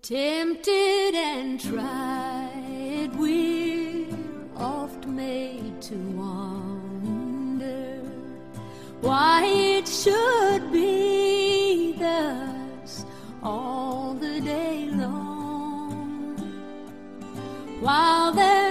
Tempted and tried, we're oft made to wonder why it should be thus all the day long, while there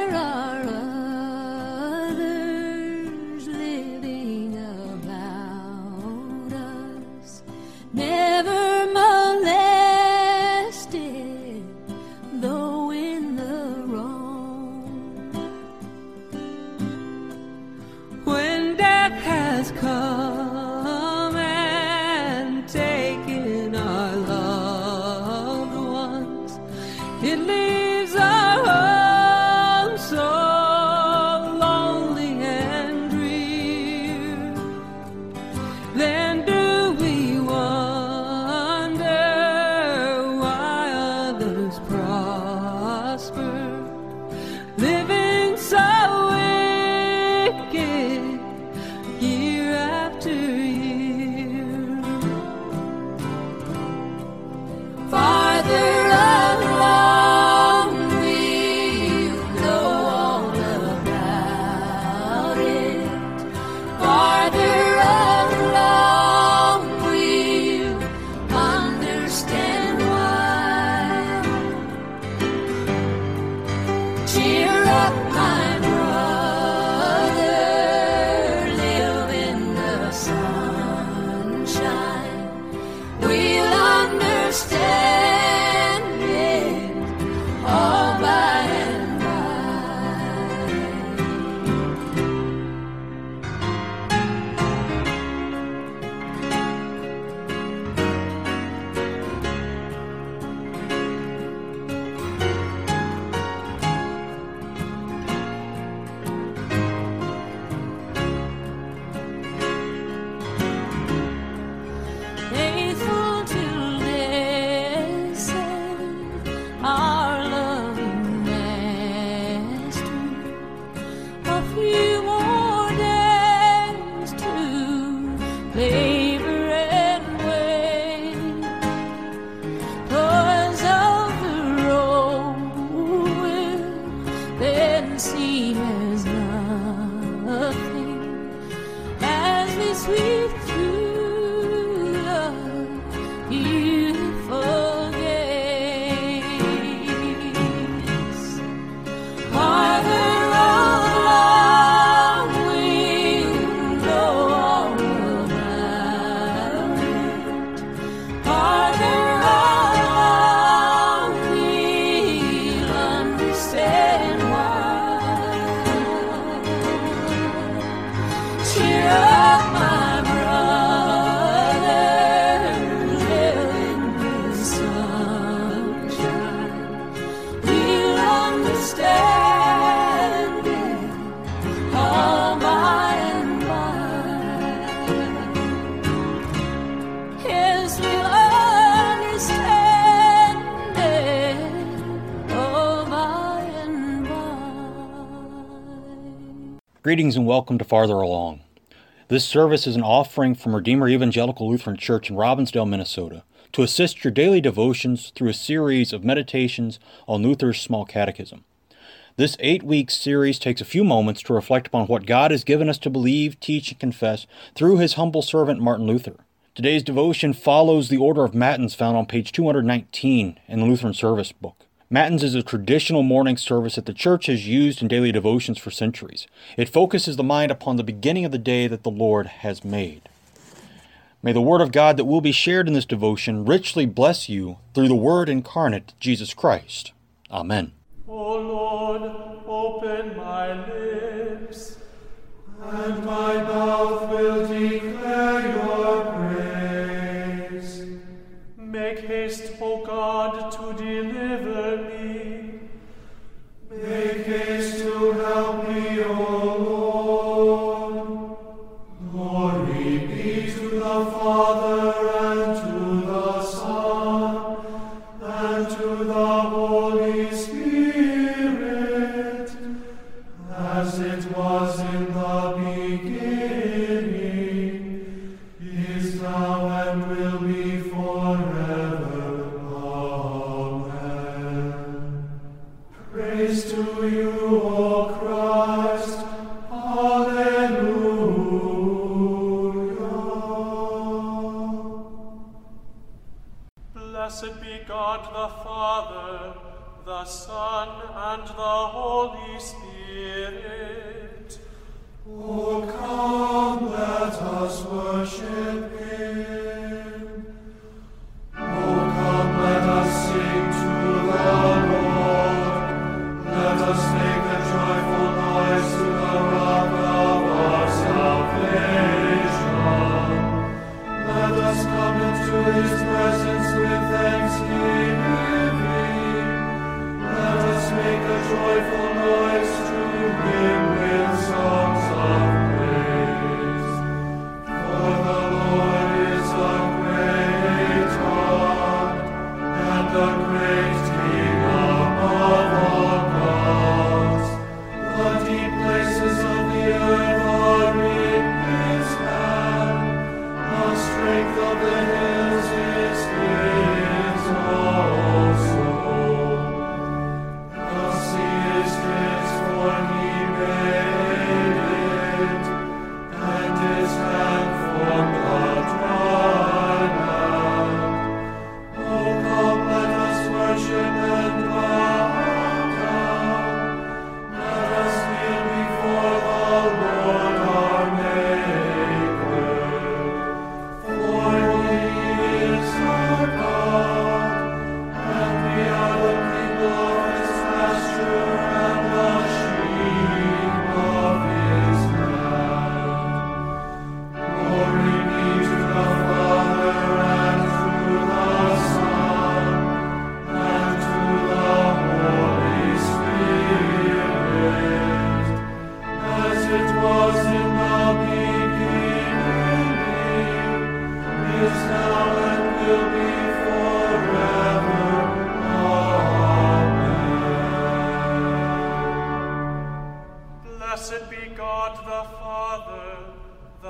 Greetings and welcome to Farther Along. This service is an offering from Redeemer Evangelical Lutheran Church in Robbinsdale, Minnesota, to assist your daily devotions through a series of meditations on Luther's Small Catechism. This eight week series takes a few moments to reflect upon what God has given us to believe, teach, and confess through his humble servant Martin Luther. Today's devotion follows the order of Matins found on page 219 in the Lutheran Service Book. Matins is a traditional morning service that the Church has used in daily devotions for centuries. It focuses the mind upon the beginning of the day that the Lord has made. May the Word of God that will be shared in this devotion richly bless you through the Word incarnate, Jesus Christ. Amen. O Lord, open my lips, And my mouth will declare your praise. Make haste, O God, to deliver me. Make haste to help me,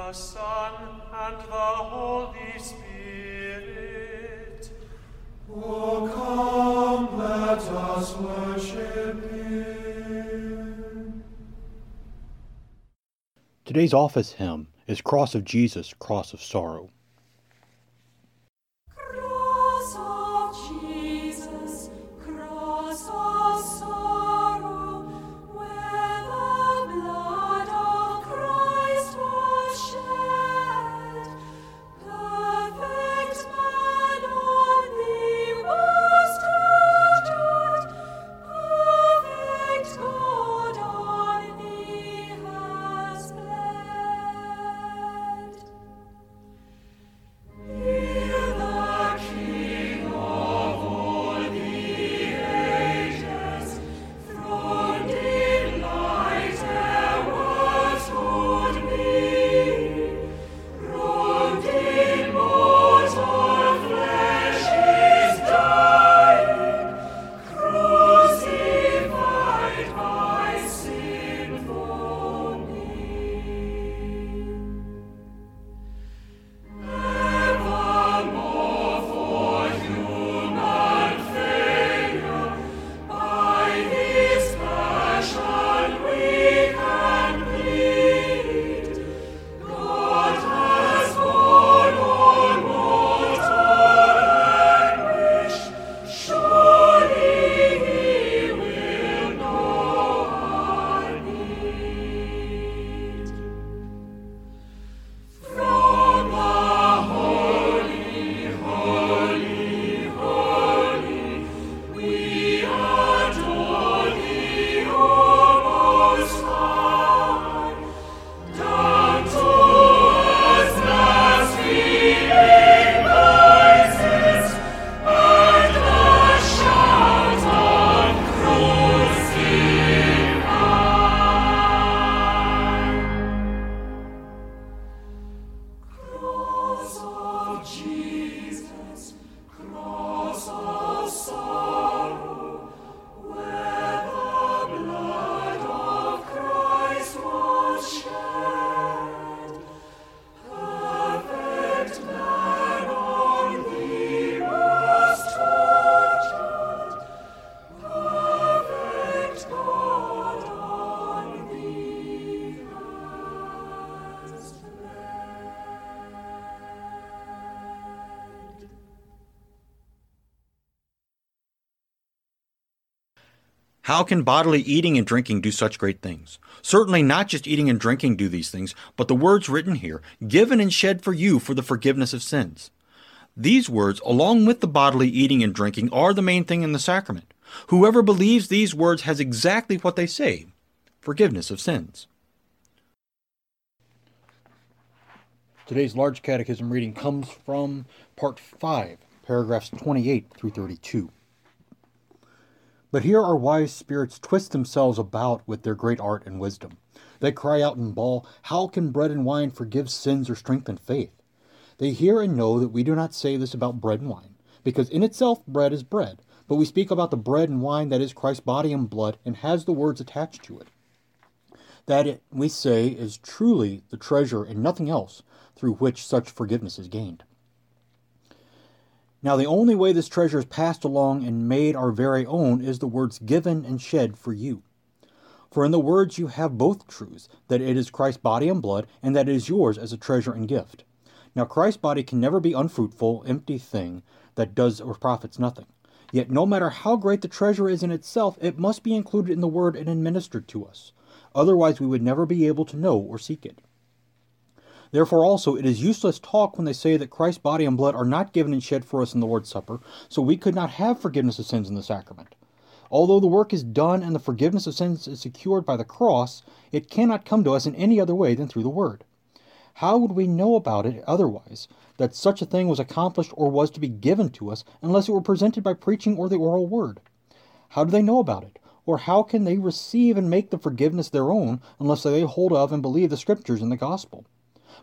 the Son, and the Holy Spirit. Oh, come, let us worship Him. Today's office hymn is Cross of Jesus, Cross of Sorrow. How can bodily eating and drinking do such great things? Certainly not just eating and drinking do these things, but the words written here, given and shed for you for the forgiveness of sins. These words, along with the bodily eating and drinking, are the main thing in the sacrament. Whoever believes these words has exactly what they say forgiveness of sins. Today's large catechism reading comes from part 5, paragraphs 28 through 32. But here our wise spirits twist themselves about with their great art and wisdom. They cry out and bawl, How can bread and wine forgive sins or strengthen faith? They hear and know that we do not say this about bread and wine, because in itself bread is bread, but we speak about the bread and wine that is Christ's body and blood and has the words attached to it. That it, we say, is truly the treasure and nothing else through which such forgiveness is gained. Now, the only way this treasure is passed along and made our very own is the words given and shed for you. For in the words you have both truths that it is Christ's body and blood, and that it is yours as a treasure and gift. Now, Christ's body can never be unfruitful, empty thing that does or profits nothing. Yet, no matter how great the treasure is in itself, it must be included in the word and administered to us. Otherwise, we would never be able to know or seek it. Therefore, also, it is useless talk when they say that Christ's body and blood are not given and shed for us in the Lord's Supper, so we could not have forgiveness of sins in the sacrament. Although the work is done and the forgiveness of sins is secured by the cross, it cannot come to us in any other way than through the Word. How would we know about it otherwise, that such a thing was accomplished or was to be given to us, unless it were presented by preaching or the oral word? How do they know about it? Or how can they receive and make the forgiveness their own, unless they hold of and believe the Scriptures and the Gospel?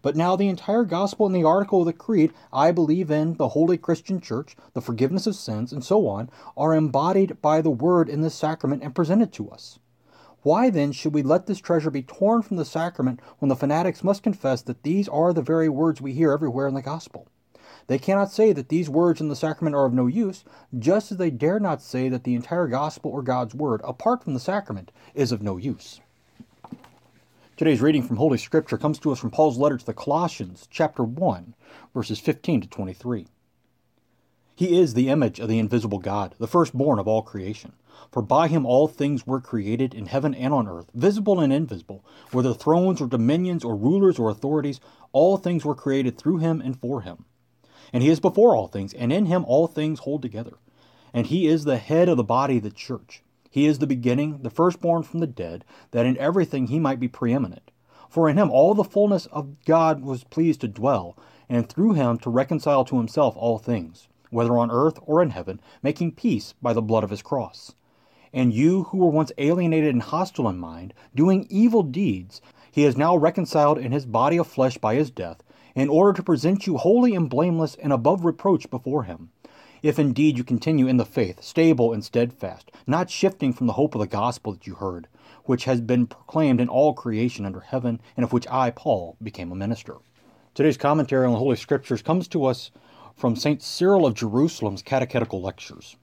But now the entire gospel and the article of the creed, I believe in the Holy Christian Church, the forgiveness of sins, and so on, are embodied by the Word in this sacrament and presented to us. Why then should we let this treasure be torn from the sacrament when the fanatics must confess that these are the very words we hear everywhere in the gospel? They cannot say that these words in the sacrament are of no use, just as they dare not say that the entire gospel or God's word, apart from the sacrament, is of no use. Today's reading from Holy Scripture comes to us from Paul's letter to the Colossians, chapter 1, verses 15 to 23. He is the image of the invisible God, the firstborn of all creation. For by him all things were created in heaven and on earth, visible and invisible, whether thrones or dominions or rulers or authorities, all things were created through him and for him. And he is before all things, and in him all things hold together. And he is the head of the body, the church. He is the beginning, the firstborn from the dead, that in everything he might be preeminent. For in him all the fullness of God was pleased to dwell, and through him to reconcile to himself all things, whether on earth or in heaven, making peace by the blood of his cross and you who were once alienated and hostile in mind, doing evil deeds, he is now reconciled in his body of flesh by his death, in order to present you holy and blameless and above reproach before him. If indeed you continue in the faith, stable and steadfast, not shifting from the hope of the gospel that you heard, which has been proclaimed in all creation under heaven, and of which I, Paul, became a minister. Today's commentary on the Holy Scriptures comes to us from St. Cyril of Jerusalem's Catechetical Lectures.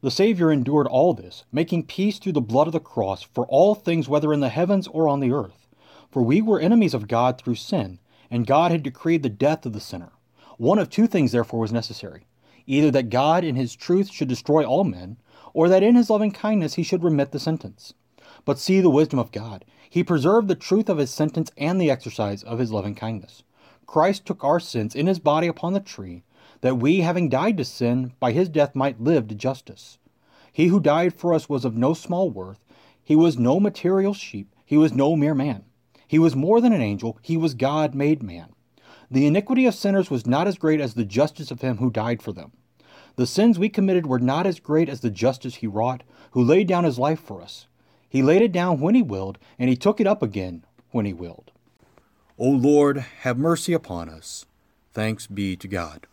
The Savior endured all this, making peace through the blood of the cross for all things, whether in the heavens or on the earth. For we were enemies of God through sin, and God had decreed the death of the sinner. One of two things, therefore, was necessary either that God in his truth should destroy all men, or that in his loving kindness he should remit the sentence. But see the wisdom of God. He preserved the truth of his sentence and the exercise of his loving kindness. Christ took our sins in his body upon the tree, that we, having died to sin, by his death might live to justice. He who died for us was of no small worth. He was no material sheep. He was no mere man. He was more than an angel. He was God made man. The iniquity of sinners was not as great as the justice of him who died for them. The sins we committed were not as great as the justice he wrought, who laid down his life for us. He laid it down when he willed, and he took it up again when he willed. O Lord, have mercy upon us. Thanks be to God.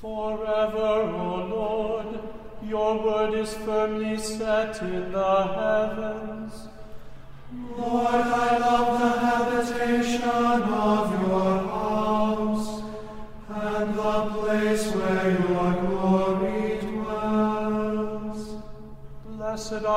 Forever, O Lord, your word is firmly set in the heavens. Lord, I love the habitation of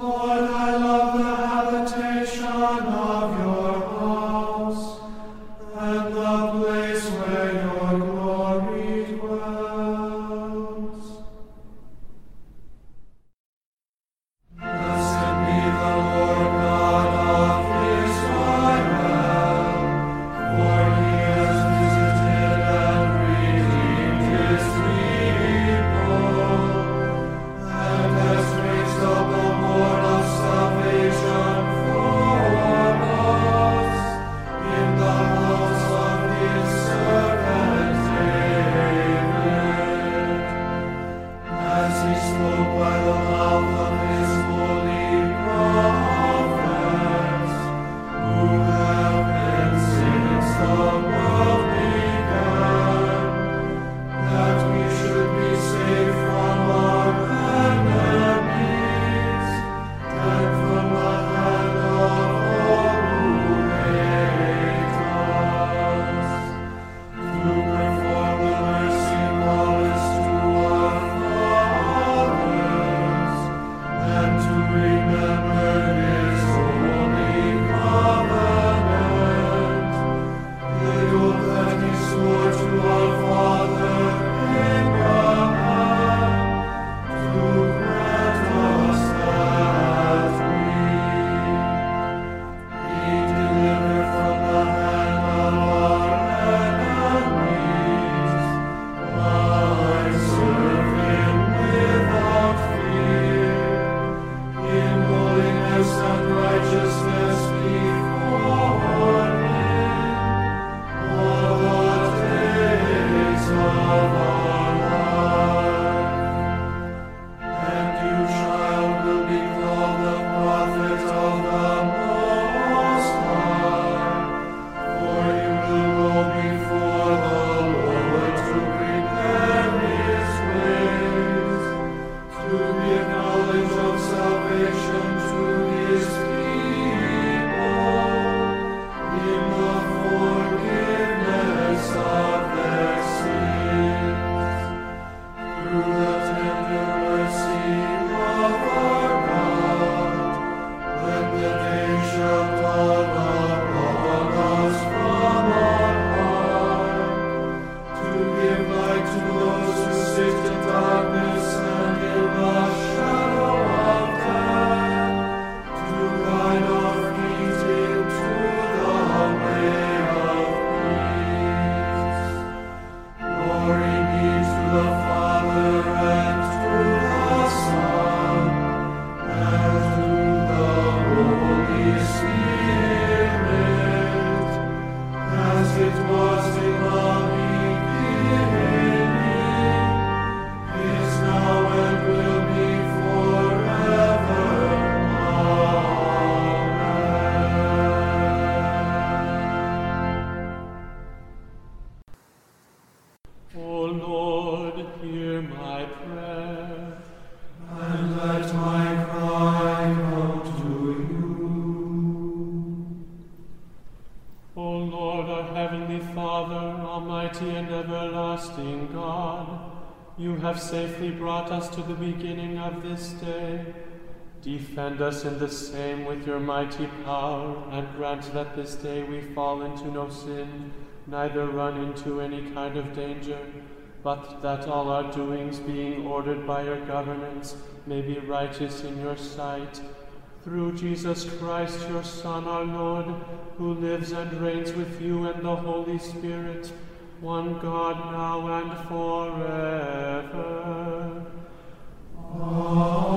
Lord, I love the have safely brought us to the beginning of this day. Defend us in the same with your mighty power, and grant that this day we fall into no sin, neither run into any kind of danger, but that all our doings, being ordered by your governance, may be righteous in your sight. Through Jesus Christ, your Son, our Lord, who lives and reigns with you and the Holy Spirit, one God now and forever. Amen.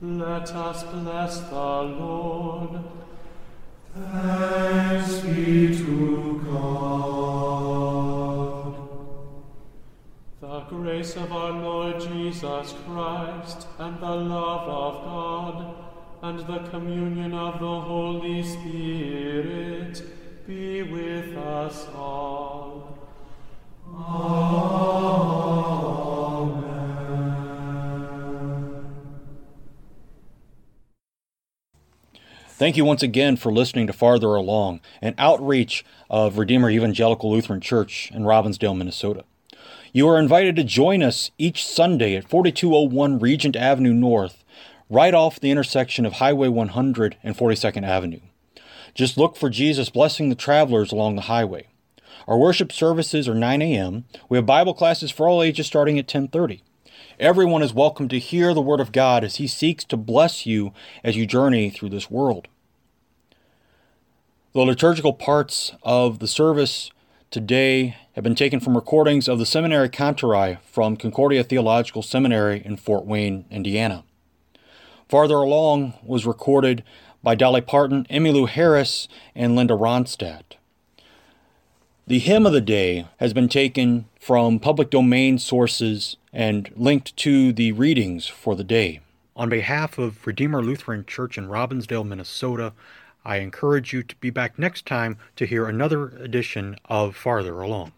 Let us bless the Lord. Thanks be to God. The grace of our Lord Jesus Christ, and the love of God, and the communion of the Holy Spirit be with us all. Amen. Thank you once again for listening to Farther Along, an outreach of Redeemer Evangelical Lutheran Church in Robbinsdale, Minnesota. You are invited to join us each Sunday at 4201 Regent Avenue North, right off the intersection of Highway 100 and 42nd Avenue. Just look for Jesus blessing the travelers along the highway. Our worship services are 9 a.m. We have Bible classes for all ages starting at 10:30. Everyone is welcome to hear the word of God as he seeks to bless you as you journey through this world. The liturgical parts of the service today have been taken from recordings of the seminary Kantorei from Concordia Theological Seminary in Fort Wayne, Indiana. Farther along was recorded by Dolly Parton, Emmylou Harris, and Linda Ronstadt. The hymn of the day has been taken from public domain sources and linked to the readings for the day. On behalf of Redeemer Lutheran Church in Robbinsdale, Minnesota, I encourage you to be back next time to hear another edition of Farther Along.